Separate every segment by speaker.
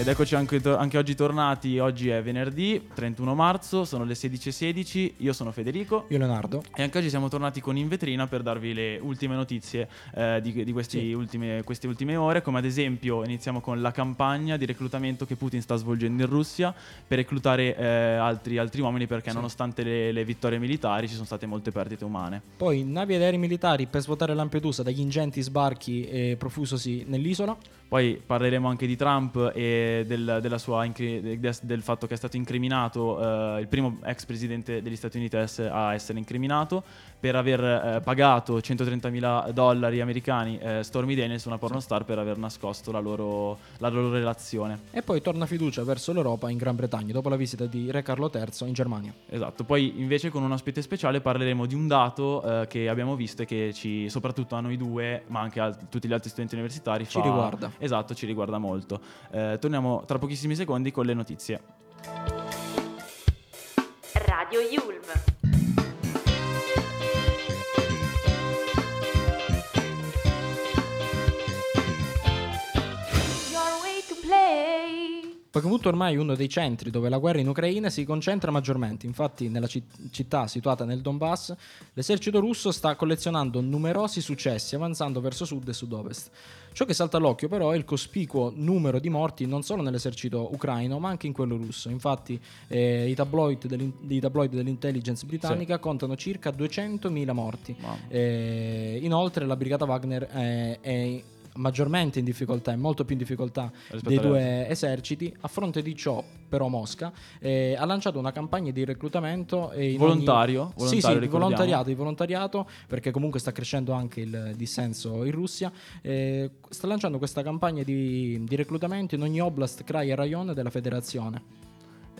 Speaker 1: Ed eccoci anche, to- anche oggi tornati, oggi è venerdì 31 marzo, sono le 16.16, io sono Federico
Speaker 2: Io Leonardo.
Speaker 1: e anche oggi siamo tornati con In Vetrina per darvi le ultime notizie eh, di, di questi
Speaker 2: Sì.
Speaker 1: ultime- queste ultime ore, come ad esempio iniziamo con la campagna di reclutamento che Putin sta svolgendo in Russia per reclutare eh, altri, altri uomini perché
Speaker 2: Sì.
Speaker 1: nonostante le, le vittorie militari ci sono state molte perdite umane.
Speaker 2: Poi navi ed aerei militari per svuotare Lampedusa dagli ingenti sbarchi eh, profusosi nell'isola.
Speaker 1: Poi parleremo anche di Trump e del, della sua del fatto che è stato incriminato, eh, il primo ex presidente degli Stati Uniti a ess- a essere incriminato per aver eh, pagato 130 dollari americani eh, Stormy Daniels, una pornostar, per aver nascosto la loro, la loro relazione.
Speaker 2: E poi torna fiducia verso l'Europa in Gran Bretagna dopo la visita di Re Carlo III in Germania.
Speaker 1: Esatto, poi invece con un ospite speciale parleremo di un dato eh, che abbiamo visto e che ci, soprattutto a noi due, ma anche a tutti gli altri studenti universitari,
Speaker 2: Ci
Speaker 1: fa-
Speaker 2: riguarda.
Speaker 1: Esatto, ci riguarda molto. Eh, torniamo tra pochissimi secondi con le notizie.
Speaker 3: Radio Yulm.
Speaker 2: Bakhmut ormai è uno dei centri dove la guerra in Ucraina si concentra maggiormente. Infatti, nella ci- città situata nel Donbass, l'esercito russo sta collezionando numerosi successi, avanzando verso sud e sud-ovest. Ciò che salta all'occhio, però, è il cospicuo numero di morti non solo nell'esercito ucraino, ma anche in quello russo. Infatti, eh, i, tabloid i tabloid dell'intelligence britannica contano circa 200.000 morti.
Speaker 1: Mamma.
Speaker 2: Eh, inoltre, la brigata Wagner eh, è maggiormente in difficoltà, è molto più in difficoltà
Speaker 1: Rispetto
Speaker 2: dei due eserciti. A fronte di ciò, però, Mosca eh, ha lanciato una campagna di reclutamento e
Speaker 1: Volontario?
Speaker 2: ogni-
Speaker 1: Volontario,
Speaker 2: sì, sì, di volontariato, di volontariato, perché comunque sta crescendo anche il dissenso in Russia. Eh, sta lanciando questa campagna di, di reclutamento in ogni oblast, krai e rayon della federazione.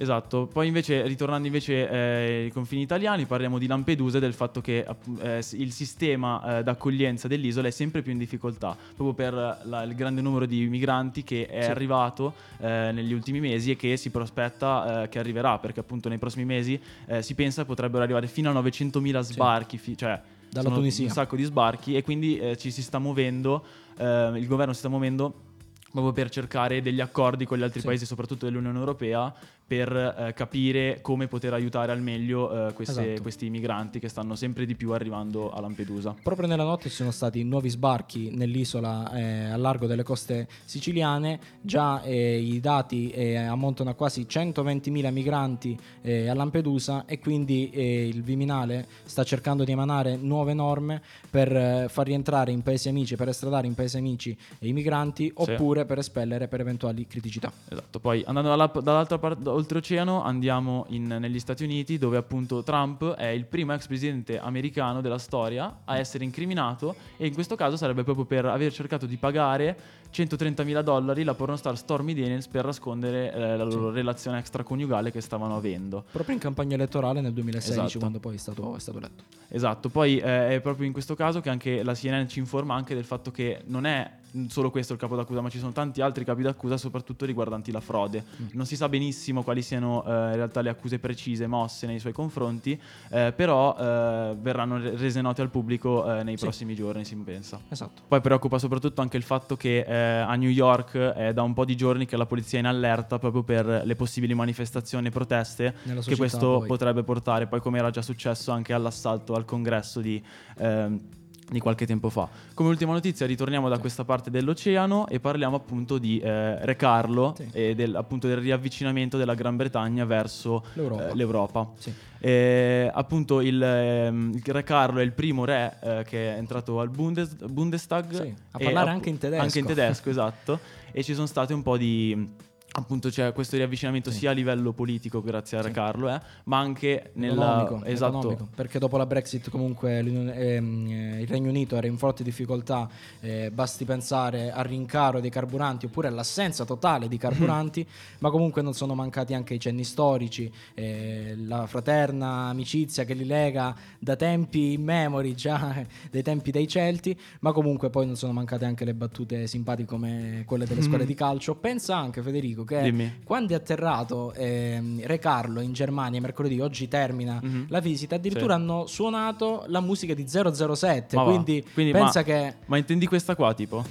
Speaker 1: Esatto, poi invece ritornando invece eh, ai confini italiani parliamo di Lampedusa e del fatto che eh, il sistema eh, d'accoglienza dell'isola è sempre più in difficoltà, proprio per la- il grande numero di migranti che è
Speaker 2: Sì.
Speaker 1: arrivato eh, negli ultimi mesi e che si prospetta eh, che arriverà, perché appunto nei prossimi mesi eh, si pensa potrebbero arrivare fino a 900.000 sbarchi, fi- cioè
Speaker 2: Dalla Tunisia.
Speaker 1: un sacco di sbarchi e quindi ci si sta muovendo, il governo si sta muovendo proprio per cercare degli accordi con gli altri
Speaker 2: Sì.
Speaker 1: paesi, soprattutto dell'Unione Europea, per eh, capire come poter aiutare al meglio eh, queste-
Speaker 2: Esatto.
Speaker 1: questi migranti che stanno sempre di più arrivando a Lampedusa.
Speaker 2: Proprio nella notte ci sono stati nuovi sbarchi nell'isola eh, a largo delle coste siciliane, già eh, i dati eh, ammontano a quasi 120.000 migranti eh, a Lampedusa e quindi il Viminale sta cercando di emanare nuove norme per far rientrare in paesi amici, per estradare in paesi amici i migranti oppure per espellere per eventuali criticità.
Speaker 1: Esatto, poi andando dalla- dall'altra parte oltreoceano andiamo in- negli Stati Uniti dove appunto Trump è il primo ex presidente americano della storia a essere incriminato e in questo caso sarebbe proprio per aver cercato di pagare 130.000 dollari la pornostar Stormy Daniels per nascondere eh, la loro relazione extraconiugale che stavano avendo.
Speaker 2: Proprio in campagna elettorale nel 2016
Speaker 1: Esatto.
Speaker 2: quando poi è stato, è stato eletto.
Speaker 1: Esatto, poi eh, è proprio in questo caso che anche la CNN ci informa anche del fatto che non è solo questo il capo d'accusa, ma ci sono tanti altri capi d'accusa, soprattutto riguardanti la frode. Non si sa benissimo quali siano eh, in realtà le accuse precise mosse nei suoi confronti, eh, però eh, verranno re- rese note al pubblico eh, nei
Speaker 2: Sì.
Speaker 1: prossimi giorni, si pensa.
Speaker 2: Esatto.
Speaker 1: Poi preoccupa soprattutto anche il fatto che eh, a New York è da un po' di giorni che la polizia è in allerta proprio per le possibili manifestazioni e proteste
Speaker 2: Nella
Speaker 1: che questo
Speaker 2: poi.
Speaker 1: potrebbe portare, poi come era già successo anche all'assalto al congresso di, ehm, di qualche tempo fa. Come ultima notizia ritorniamo da questa parte dell'oceano e parliamo appunto di eh, Re Carlo
Speaker 2: Sì.
Speaker 1: e del, appunto del riavvicinamento della Gran Bretagna verso
Speaker 2: L'Europa.
Speaker 1: eh, l'Europa.
Speaker 2: Sì.
Speaker 1: Eh, appunto il, ehm, il Re Carlo è il primo re eh, che è entrato al Bundes- Bundestag
Speaker 2: Sì, a
Speaker 1: e
Speaker 2: parlare
Speaker 1: app-
Speaker 2: anche in tedesco.
Speaker 1: anche in tedesco esatto e ci sono state un po' di appunto c'è questo riavvicinamento sia a livello politico grazie a
Speaker 2: Sì.
Speaker 1: Carlo eh, ma anche nella
Speaker 2: Economico,
Speaker 1: esatto
Speaker 2: economico, perché dopo la Brexit comunque ehm, eh, il Regno Unito era in forte difficoltà, eh, basti pensare al rincaro dei carburanti oppure all'assenza totale di carburanti, ma comunque non sono mancati anche i cenni storici, eh, la fraterna amicizia che li lega da tempi immemori, già dai tempi dei Celti, ma comunque poi non sono mancate anche le battute simpatiche come quelle delle squadre di calcio. Pensa anche Federico che
Speaker 1: Dimmi.
Speaker 2: quando è atterrato ehm, Re Carlo in Germania mercoledì, oggi termina
Speaker 1: Mhm.
Speaker 2: la visita, addirittura
Speaker 1: Sì.
Speaker 2: hanno suonato la musica di 007,
Speaker 1: Ma
Speaker 2: quindi,
Speaker 1: Quindi,
Speaker 2: pensa
Speaker 1: ma-
Speaker 2: che
Speaker 1: Ma intendi questa qua, tipo?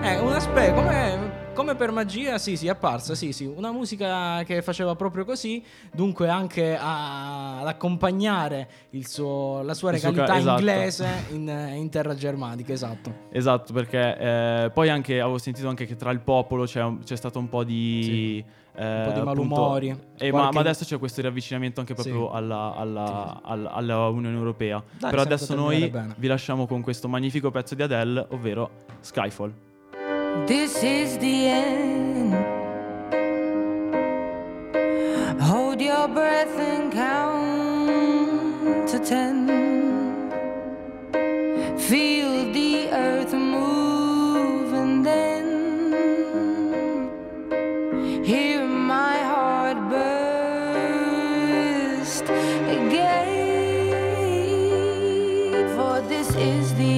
Speaker 2: è una specie come, come per magia, sì, sì, è apparsa, sì, sì, una musica che faceva proprio così, dunque anche a- ad accompagnare il suo- la sua
Speaker 1: Il suo
Speaker 2: regalità
Speaker 1: ca- esatto.
Speaker 2: inglese in, in terra germanica, esatto.
Speaker 1: Esatto, perché eh, poi anche avevo sentito anche che tra il popolo c'è, c'è stato un po' di... eh,
Speaker 2: Un po' di
Speaker 1: appunto-
Speaker 2: malumori.
Speaker 1: eh, ma, ma adesso c'è questo riavvicinamento anche
Speaker 2: Sì.
Speaker 1: proprio alla, alla- alla- alla Unione Europea.
Speaker 2: Dai,
Speaker 1: Però adesso noi
Speaker 2: bene.
Speaker 1: vi lasciamo con questo magnifico pezzo di Adele, ovvero Skyfall.
Speaker 4: This is the end. Hold your breath and count to ten. Feel the earth move and then hear my heart burst again. For this is the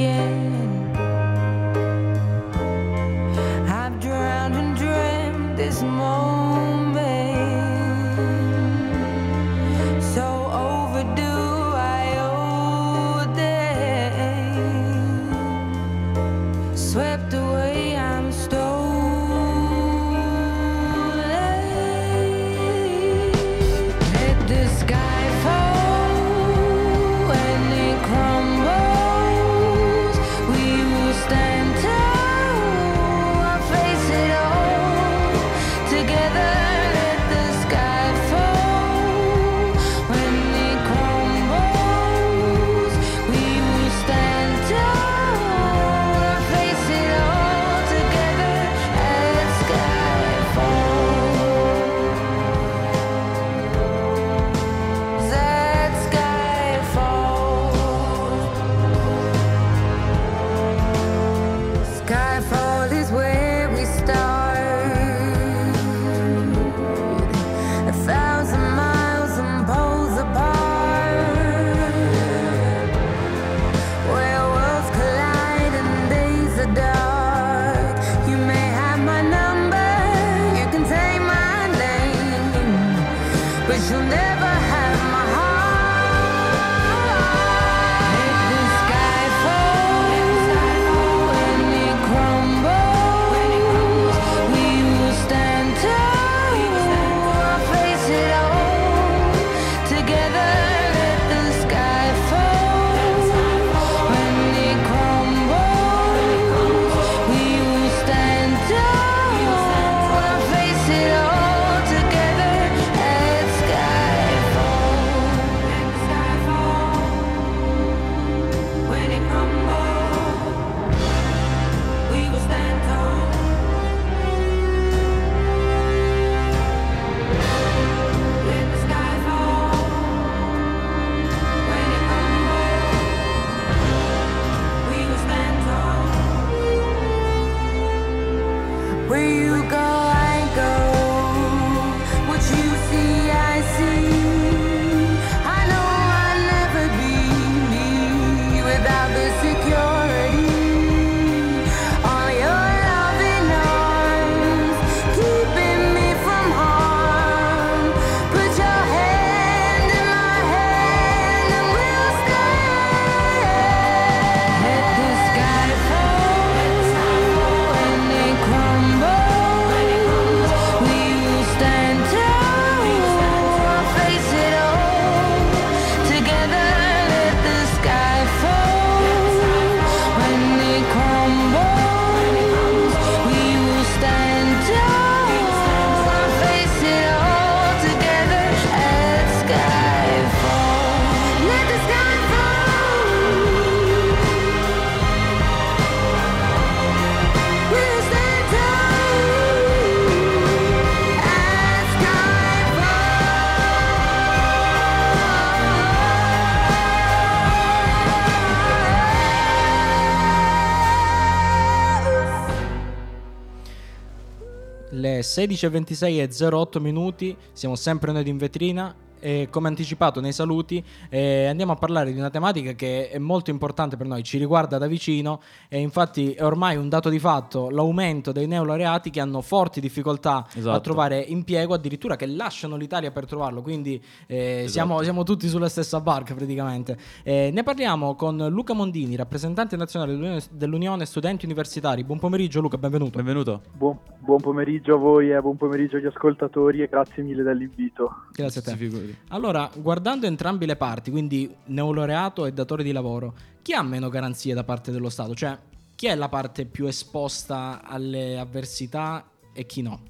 Speaker 2: 16.26 e 08 minuti, siamo sempre noi in vetrina E come anticipato nei saluti, eh, andiamo a parlare di una tematica che è molto importante per noi, ci riguarda da vicino e infatti è ormai un dato di fatto l'aumento dei neolaureati che hanno forti difficoltà a
Speaker 1: Esatto.
Speaker 2: trovare impiego, addirittura che lasciano l'Italia per trovarlo, quindi eh,
Speaker 1: Esatto.
Speaker 2: siamo, siamo tutti sulla stessa barca praticamente. Eh, ne parliamo con Luca Mondini, rappresentante nazionale dell'Unione- dell'Unione Studenti Universitari. Buon pomeriggio Luca, benvenuto.
Speaker 1: Benvenuto.
Speaker 5: Buon, buon pomeriggio a voi e buon pomeriggio agli ascoltatori e grazie mille dell'invito.
Speaker 2: Grazie a te.
Speaker 1: Figuri.
Speaker 2: Allora, guardando entrambi le parti, quindi neolaureato e datore di lavoro, chi ha meno garanzie da parte dello Stato? Cioè, chi è la parte più esposta alle avversità e chi no?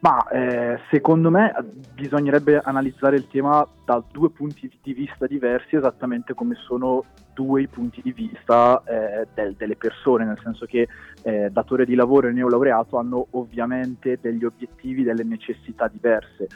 Speaker 5: Ma eh, secondo me bisognerebbe analizzare il tema da due punti di vista diversi, esattamente come sono due i punti di vista eh, del- delle persone, nel senso che eh, datore di lavoro e neolaureato hanno ovviamente degli obiettivi, delle necessità diverse.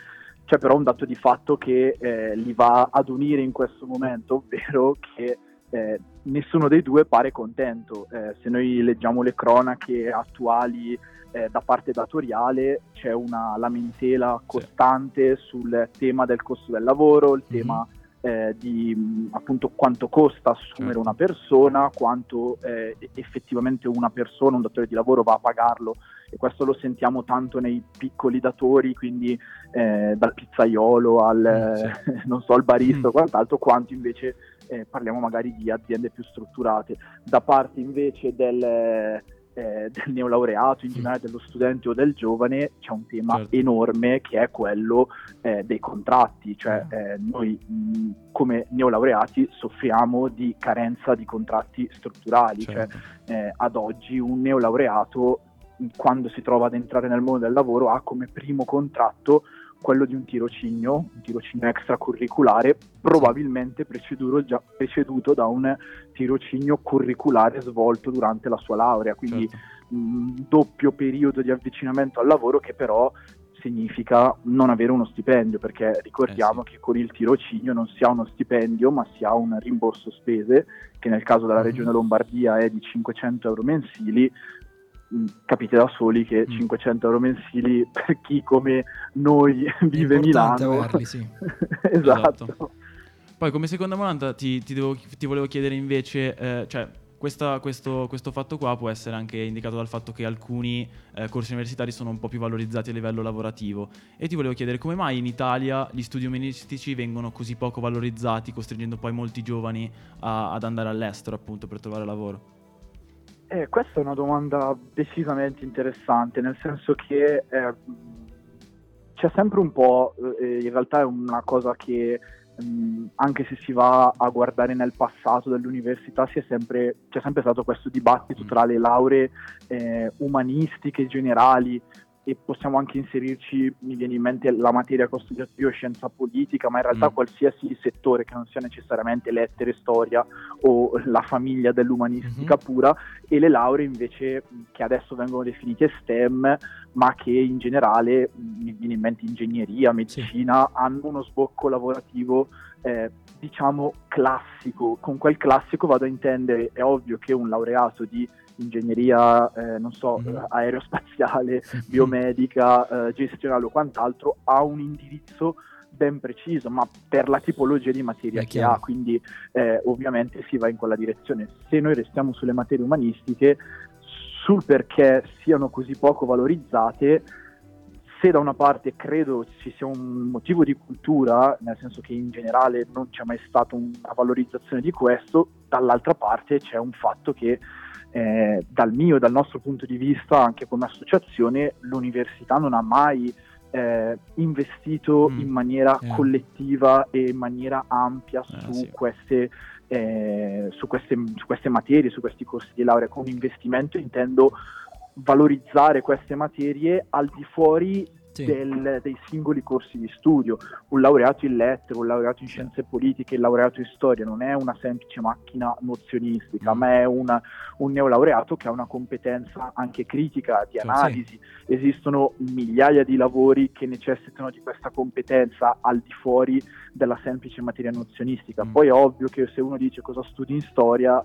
Speaker 5: C'è però un dato di fatto che eh, li va ad unire in questo momento, ovvero che eh, nessuno dei due pare contento. Eh, se noi leggiamo le cronache attuali eh, da parte datoriale c'è una lamentela costante sul tema del costo del lavoro, il
Speaker 2: Mhm.
Speaker 5: tema eh, di appunto quanto costa assumere
Speaker 1: Certo.
Speaker 5: una persona, quanto eh, effettivamente una persona, un datore di lavoro va a pagarlo e questo lo sentiamo tanto nei piccoli datori, quindi eh, dal pizzaiolo al
Speaker 1: Mm,
Speaker 5: non so, al barista
Speaker 1: Mm.
Speaker 5: o quant'altro, quanto invece eh, parliamo magari di aziende più strutturate. Da parte invece del, eh, del neolaureato, in
Speaker 2: Mm.
Speaker 5: generale dello studente o del giovane, c'è un tema
Speaker 1: Certo.
Speaker 5: enorme che è quello eh, dei contratti, cioè
Speaker 2: Mm.
Speaker 5: eh, noi mh, come neolaureati soffriamo di carenza di contratti strutturali,
Speaker 1: Certo.
Speaker 5: cioè ad oggi un neolaureato quando si trova ad entrare nel mondo del lavoro ha come primo contratto quello di un tirocinio, un tirocinio extracurriculare, probabilmente preceduto, già- preceduto da un tirocinio curriculare svolto durante la sua laurea, quindi
Speaker 1: Certo.
Speaker 5: un doppio periodo di avvicinamento al lavoro che però significa non avere uno stipendio, perché ricordiamo
Speaker 1: Eh
Speaker 5: che con il tirocinio non si ha uno stipendio, ma si ha un rimborso spese, che nel caso della
Speaker 2: Mhm.
Speaker 5: regione Lombardia è di 500 euro mensili. Mm, Capite da soli che
Speaker 1: Mm.
Speaker 5: 500 euro mensili per chi come noi vive a Milano
Speaker 2: averli, sì.
Speaker 5: esatto.
Speaker 1: Esatto. Poi come seconda domanda ti, ti devo- ti volevo chiedere invece, eh, cioè questa- questo, questo fatto qua può essere anche indicato dal fatto che alcuni eh, corsi universitari sono un po' più valorizzati a livello lavorativo e ti volevo chiedere come mai in Italia gli studi umanistici vengono così poco valorizzati, costringendo poi molti giovani a- ad andare all'estero appunto per trovare lavoro.
Speaker 5: Eh, questa è una domanda decisamente interessante, nel senso che eh, c'è sempre un po', eh, in realtà è una cosa che mh, anche se si va a guardare nel passato dell'università sempre, c'è sempre stato questo dibattito
Speaker 1: Mm.
Speaker 5: tra le lauree eh, umanistiche generali e possiamo anche inserirci, mi viene in mente la materia che ho studiato io, scienza politica, ma in realtà
Speaker 1: Mm.
Speaker 5: qualsiasi settore che non sia necessariamente lettere, storia o la famiglia dell'umanistica
Speaker 2: Mhm.
Speaker 5: pura e le lauree invece mh, che adesso vengono definite STEM, ma che in generale, mh, mi viene in mente ingegneria, medicina, hanno uno sbocco lavorativo eh, diciamo classico. Con quel classico vado a intendere, è ovvio che un laureato di ingegneria, eh, non so,
Speaker 2: Mhm.
Speaker 5: eh, aerospaziale, biomedica, eh, gestionale o quant'altro, ha un indirizzo ben preciso, ma per la tipologia di materia che ha, quindi eh, ovviamente si va in quella direzione. Se noi restiamo sulle materie umanistiche, sul perché siano così poco valorizzate, se da una parte credo ci sia un motivo di cultura, nel senso che in generale non c'è mai stata una valorizzazione di questo, dall'altra parte c'è un fatto che eh, dal mio e dal nostro punto di vista, anche come associazione, l'università non ha mai eh, investito
Speaker 1: Mm.
Speaker 5: in maniera
Speaker 2: Eh.
Speaker 5: collettiva e in maniera ampia
Speaker 1: Eh,
Speaker 5: su,
Speaker 1: sì.
Speaker 5: queste, eh, su, queste, su queste materie, su questi corsi di laurea. Con investimento intendo valorizzare queste materie al di fuori
Speaker 2: Sì.
Speaker 5: del- dei singoli corsi di studio. Un laureato in lettere, un laureato in scienze politiche, il laureato in storia non è una semplice macchina nozionistica,
Speaker 1: Mm.
Speaker 5: ma è una- un neolaureato che ha una competenza anche critica di
Speaker 1: Sì.
Speaker 5: analisi. Esistono migliaia di lavori che necessitano di questa competenza al di fuori della semplice materia nozionistica.
Speaker 1: Mm.
Speaker 5: Poi è ovvio che se uno dice cosa studi in storia,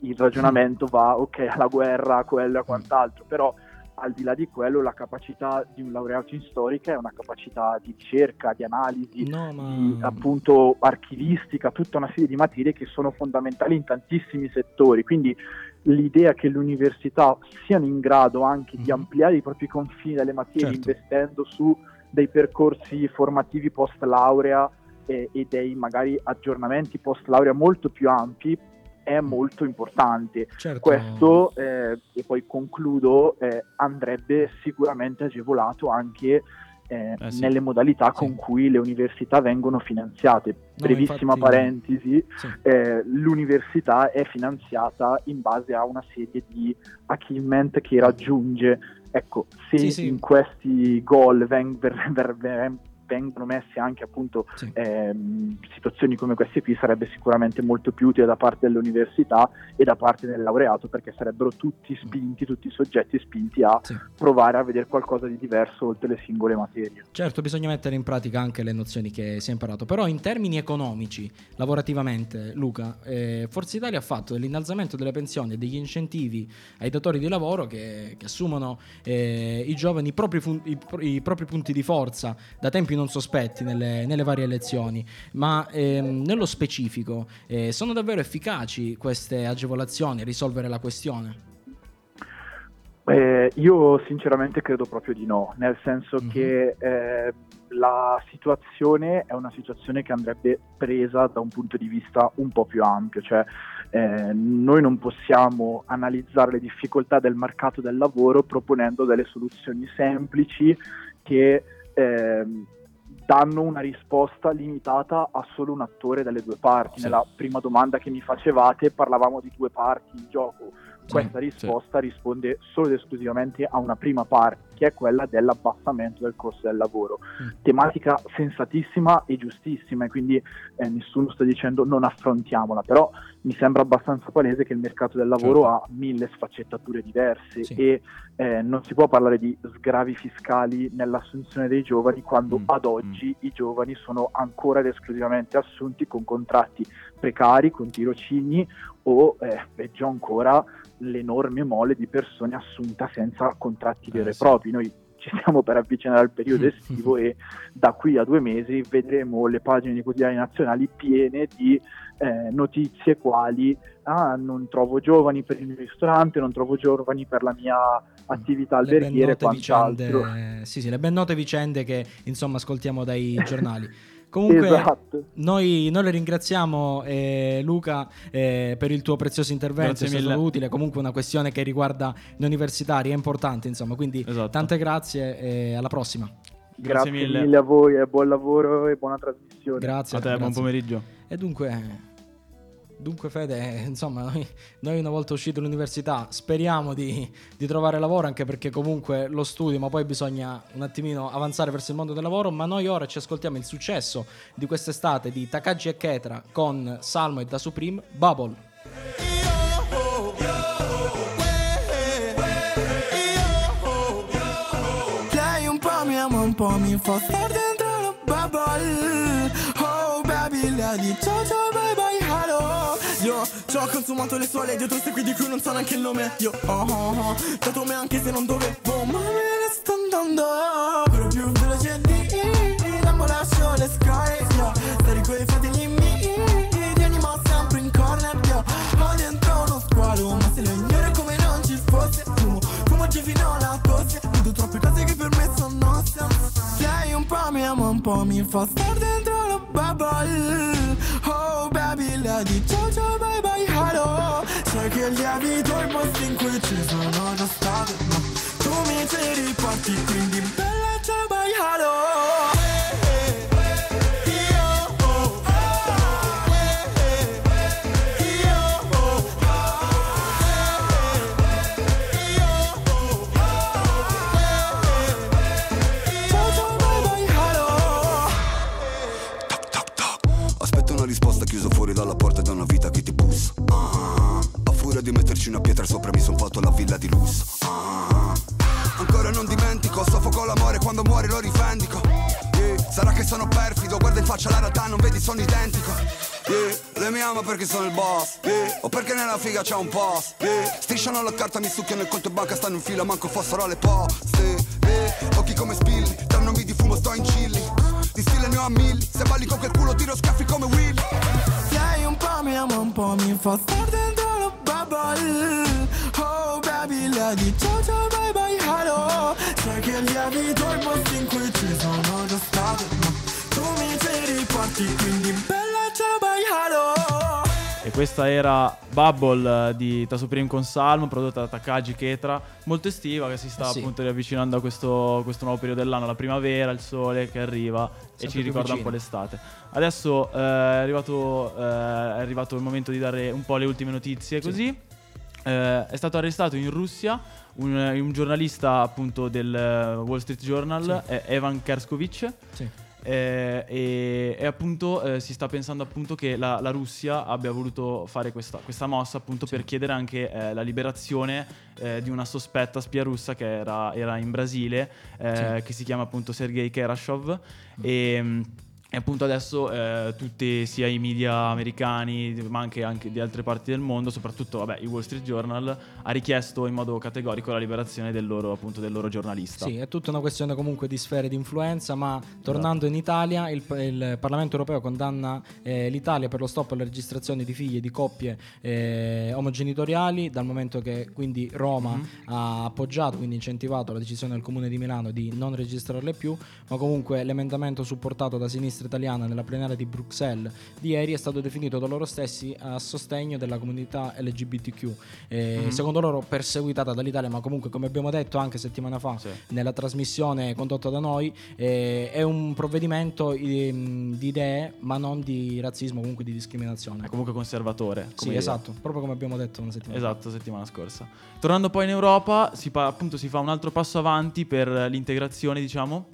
Speaker 5: il ragionamento va ok alla guerra, a quello e a quant'altro, però al di là di quello la capacità di un laureato in storica è una capacità di ricerca, di analisi,
Speaker 2: No, ma
Speaker 5: di appunto archivistica, tutta una serie di materie che sono fondamentali in tantissimi settori. Quindi l'idea che le università siano in grado anche di
Speaker 2: Mhm.
Speaker 5: ampliare i propri confini delle materie
Speaker 2: Certo.
Speaker 5: investendo su dei percorsi formativi post laurea e, e dei magari aggiornamenti post laurea molto più ampi è molto importante.
Speaker 2: certo,
Speaker 5: Questo, eh, e poi concludo, eh, andrebbe sicuramente agevolato anche eh,
Speaker 1: Eh sì.
Speaker 5: nelle modalità
Speaker 2: Sì.
Speaker 5: con cui le università vengono finanziate.
Speaker 2: No,
Speaker 5: Brevissima
Speaker 2: infatti-
Speaker 5: parentesi,
Speaker 2: sì.
Speaker 5: eh, l'università è finanziata in base a una serie di achievement che raggiunge. Ecco, se in questi goal veng- ver- ver- ver- vengono messe anche appunto
Speaker 2: Sì.
Speaker 5: ehm, situazioni come queste qui sarebbe sicuramente molto più utile da parte dell'università e da parte del laureato perché sarebbero tutti spinti, tutti i soggetti spinti a
Speaker 2: Sì.
Speaker 5: provare a vedere qualcosa di diverso oltre le singole materie.
Speaker 2: Certo, bisogna mettere in pratica anche le nozioni che si è imparato, però in termini economici, lavorativamente, Luca, eh, Forza Italia ha fatto dell'innalzamento delle pensioni e degli incentivi ai datori di lavoro che, che assumono eh, i giovani i propri, fun- i pro- i propri punti di forza da tempi non sospetti nelle, nelle varie elezioni, ma ehm, nello specifico eh, sono davvero efficaci queste agevolazioni a risolvere la questione?
Speaker 5: Eh, io sinceramente credo proprio di no, nel senso
Speaker 2: Mhm.
Speaker 5: che eh, la situazione è una situazione che andrebbe presa da un punto di vista un po' più ampio, cioè eh, noi non possiamo analizzare le difficoltà del mercato del lavoro proponendo delle soluzioni semplici che ehm, danno una risposta limitata a solo un attore dalle due parti.
Speaker 2: Sì.
Speaker 5: Nella prima domanda che mi facevate parlavamo di due parti in gioco. Questa risposta risponde solo ed esclusivamente a una prima parte, che è quella dell'abbassamento del costo del lavoro.
Speaker 2: Mm.
Speaker 5: Tematica sensatissima e giustissima, e quindi eh, nessuno sta dicendo non affrontiamola, però mi sembra abbastanza palese che il mercato del lavoro
Speaker 1: Certo.
Speaker 5: ha mille sfaccettature diverse
Speaker 2: Sì.
Speaker 5: e eh, non si può parlare di sgravi fiscali nell'assunzione dei giovani quando
Speaker 1: Mm,
Speaker 5: ad oggi i giovani sono ancora ed esclusivamente assunti con contratti precari, con tirocini o eh, peggio ancora l'enorme mole di persone assunte senza contratti veri
Speaker 2: Eh,
Speaker 5: e
Speaker 2: sì.
Speaker 5: propri. Noi ci stiamo per avvicinare al periodo
Speaker 2: Mm.
Speaker 5: estivo e da qui a due mesi vedremo le pagine dei quotidiani nazionali piene di eh, notizie quali ah, non trovo giovani per il mio ristorante, non trovo giovani per la mia attività
Speaker 2: Le ben
Speaker 5: alberghiera e quant'altro.
Speaker 2: vicende, sì, sì, le ben note vicende che insomma ascoltiamo dai giornali. Comunque,
Speaker 5: Esatto.
Speaker 2: noi, noi le ringraziamo eh, Luca eh, per il tuo prezioso intervento,
Speaker 1: Grazie
Speaker 2: è stato
Speaker 1: mille.
Speaker 2: utile, comunque una questione che riguarda gli universitari, è importante insomma, quindi
Speaker 1: Esatto.
Speaker 2: tante grazie e alla prossima.
Speaker 5: Grazie,
Speaker 1: mille.
Speaker 5: mille. a voi e buon lavoro e buona trasmissione.
Speaker 2: Grazie.
Speaker 1: A te, buon
Speaker 2: grazie.
Speaker 1: pomeriggio.
Speaker 2: E dunque, dunque Fede, insomma, noi, noi una volta usciti dall'università speriamo di, di trovare lavoro, anche perché comunque lo studio, ma poi bisogna un attimino avanzare verso il mondo del lavoro, ma noi ora ci ascoltiamo il successo di quest'estate di Takagi e Ketra con Salmo e Da Supreme, Bubble.
Speaker 6: Lei un po' mi ama, un po' mi fa star dentro la bubble. Oh baby, lei dice ciao ciao Io ci ho consumato le sue leggi, tutte qui di cui non so neanche il nome. Io oh oh oh, dato me anche se non dovevo Ma me ne sto andando. Quello più veloce di L'ambulascio le sky Io. Stare con i fratelli miei Ti animo sempre in corner Io. Ho dentro uno squalo Ma se lo ignoro come non ci fosse Fumo, fumo fino alla tosse. Vedo troppe cose che per me sono un po' mi ama, un po' mi fa star dentro la bubble. Oh baby, lei dice ciao ciao bye bye hello. Sai che lievito i posti in cui ci sono già stato Ma tu mi ci riporti quindi
Speaker 7: una pietra sopra mi son fatto la villa di lusso Ah, Ancora non dimentico, soffoco l'amore quando muori lo rivendico Eh, Sarà che sono perfido, guarda in faccia la realtà, non vedi sono identico yeah. Lei mi ama perché sono il boss, yeah. O perché nella figa c'è un post, yeah. Strisciano la carta, mi succhiano il conto in banca, stanno in fila, manco fossero alle poste, yeah. Occhi come spilli, tra nomi di fumo sto in chilli. Di stile ne ho a milli, se balli con quel culo tiro schiaffi come Willy.
Speaker 6: Lei un po' mi ama, un po' mi fa star dentro bubble Oh baby, di ciao ciao bye bye hello Sai che lievito i posti in cui ci sono già stato Ma tu mi ci riporti, quindi bella ciao bye hello
Speaker 1: E questa era Bubble eh, di Ta Supreme con Salmo, prodotta da Takagi Ketra, molto estiva, che si sta
Speaker 2: Sì.
Speaker 1: appunto riavvicinando a questo, questo nuovo periodo dell'anno, la primavera, il sole che arriva e
Speaker 2: Sempre
Speaker 1: ci
Speaker 2: più
Speaker 1: ricorda un
Speaker 2: vicino.
Speaker 1: po' l'estate. Adesso eh, è, arrivato, eh, è arrivato il momento di dare un po' le ultime notizie, così. Eh, è stato arrestato in Russia un, un giornalista appunto del eh, Wall Street Journal, eh, Evan Kerskovich.
Speaker 2: Sì.
Speaker 1: Eh, e, e appunto eh, si sta pensando appunto che la, la Russia abbia voluto fare questa, questa mossa appunto per chiedere anche eh, la liberazione eh, di una sospetta spia russa che era, era in Brasile eh, che si chiama appunto Sergei Kerashov. Mm, e appunto adesso eh, tutti sia i media americani ma anche, anche di altre parti del mondo soprattutto vabbè, il Wall Street Journal ha richiesto in modo categorico la liberazione del loro, appunto, del loro giornalista.
Speaker 2: Sì, è tutta una questione comunque di sfere di influenza, ma tornando in Italia, il, il Parlamento europeo condanna eh, l'Italia per lo stop alle registrazioni di figli di coppie eh, omogenitoriali, dal momento che quindi Roma ha appoggiato, quindi incentivato la decisione del Comune di Milano di non registrarle più, ma comunque l'emendamento supportato da sinistra italiana nella plenaria di Bruxelles di ieri è stato definito da loro stessi a sostegno della comunità LGBTQ, eh, secondo loro perseguitata dall'Italia, ma comunque come abbiamo detto anche settimana fa
Speaker 1: Sì.
Speaker 2: nella trasmissione condotta da noi eh, è un provvedimento ehm, di idee ma non di razzismo comunque di discriminazione
Speaker 1: comunque conservatore
Speaker 2: sì
Speaker 1: idea.
Speaker 2: esatto proprio come abbiamo detto una settimana.
Speaker 1: Esatto, settimana scorsa. Tornando poi in Europa, si, pa- appunto, si fa un altro passo avanti per l'integrazione, diciamo.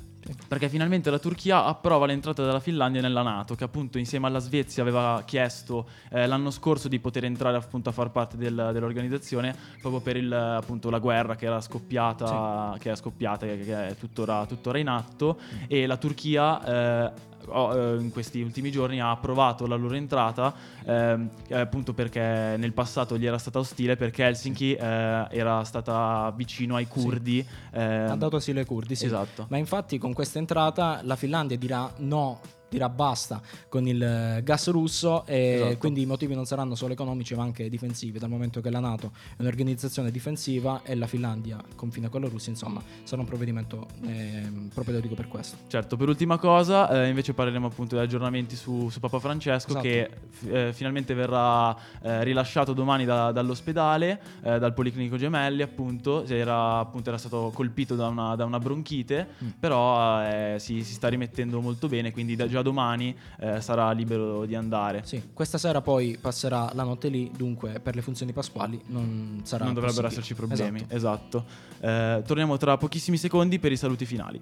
Speaker 1: Perché finalmente la Turchia approva l'entrata della Finlandia nella Nato, che appunto insieme alla Svezia aveva chiesto eh, l'anno scorso di poter entrare appunto a far parte del- dell'organizzazione proprio per il, appunto, la guerra che era scoppiata, che è scoppiata, che, che è tuttora, tuttora in atto. E la Turchia eh, ho, eh, in questi ultimi giorni ha approvato la loro entrata ehm, eh, appunto perché nel passato gli era stata ostile perché Helsinki eh, era stata vicino ai curdi ehm,
Speaker 2: ha dato asilo ai curdi sì.
Speaker 1: Esatto.
Speaker 2: Ma infatti con questa entrata la Finlandia dirà no dirà basta con il eh, gas russo e
Speaker 1: Esatto.
Speaker 2: quindi i motivi non saranno solo economici ma anche difensivi dal momento che la Nato è un'organizzazione difensiva e la Finlandia confina con la Russia insomma sarà un provvedimento ehm, propedeutico per questo
Speaker 1: Certo, per ultima cosa, eh, invece parleremo appunto degli aggiornamenti su, su Papa Francesco
Speaker 2: Esatto.
Speaker 1: che f- eh, finalmente verrà eh, rilasciato domani da- dall'ospedale, eh, dal Policlinico Gemelli appunto, era, appunto, era stato colpito da una, da una bronchite,
Speaker 2: Mm.
Speaker 1: però eh, si, si sta rimettendo molto bene, quindi da- già domani eh, sarà libero di andare.
Speaker 2: Sì, questa sera poi passerà la notte lì, dunque per le funzioni pasquali non sarà
Speaker 1: non dovrebbero
Speaker 2: possibile.
Speaker 1: esserci problemi,
Speaker 2: Esatto.
Speaker 1: esatto. Eh, torniamo tra pochissimi secondi per i saluti finali.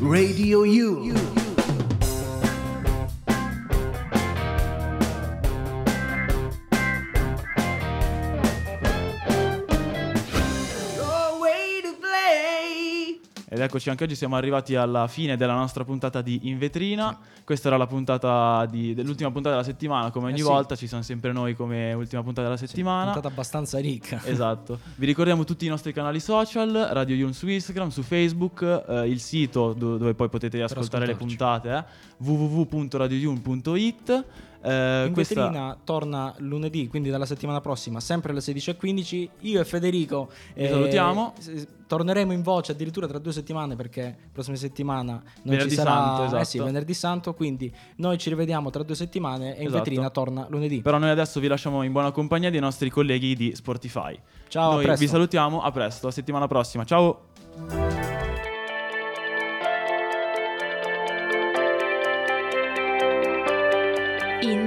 Speaker 8: Radio You.
Speaker 1: Eccoci anche oggi, siamo arrivati alla fine della nostra puntata di In Vetrina. Questa era la puntata di, dell'ultima puntata della settimana, come ogni
Speaker 2: Eh sì.
Speaker 1: volta, ci sono sempre noi come ultima puntata della settimana.
Speaker 2: Puntata abbastanza ricca.
Speaker 1: Esatto. Vi ricordiamo tutti i nostri canali social, Radio Yun su Instagram, su Facebook, eh, il sito do- dove poi potete ascoltare le puntate, eh, www.radioyun.it. Eh,
Speaker 2: In
Speaker 1: questa-
Speaker 2: vetrina torna lunedì, quindi dalla settimana prossima, sempre alle 16.15. Io e Federico
Speaker 1: Vi salutiamo.
Speaker 2: Torneremo in voce addirittura tra due settimane perché la prossima settimana non
Speaker 1: Venerdì
Speaker 2: ci sarà
Speaker 1: Santo,
Speaker 2: eh
Speaker 1: esatto.
Speaker 2: sì, venerdì santo. Quindi noi ci rivediamo tra due settimane e in
Speaker 1: Esatto.
Speaker 2: vetrina torna lunedì.
Speaker 1: Però noi adesso vi lasciamo in buona compagnia dei nostri colleghi di Sportify.
Speaker 2: Ciao,
Speaker 1: Noi vi salutiamo, a presto, a settimana prossima. Ciao!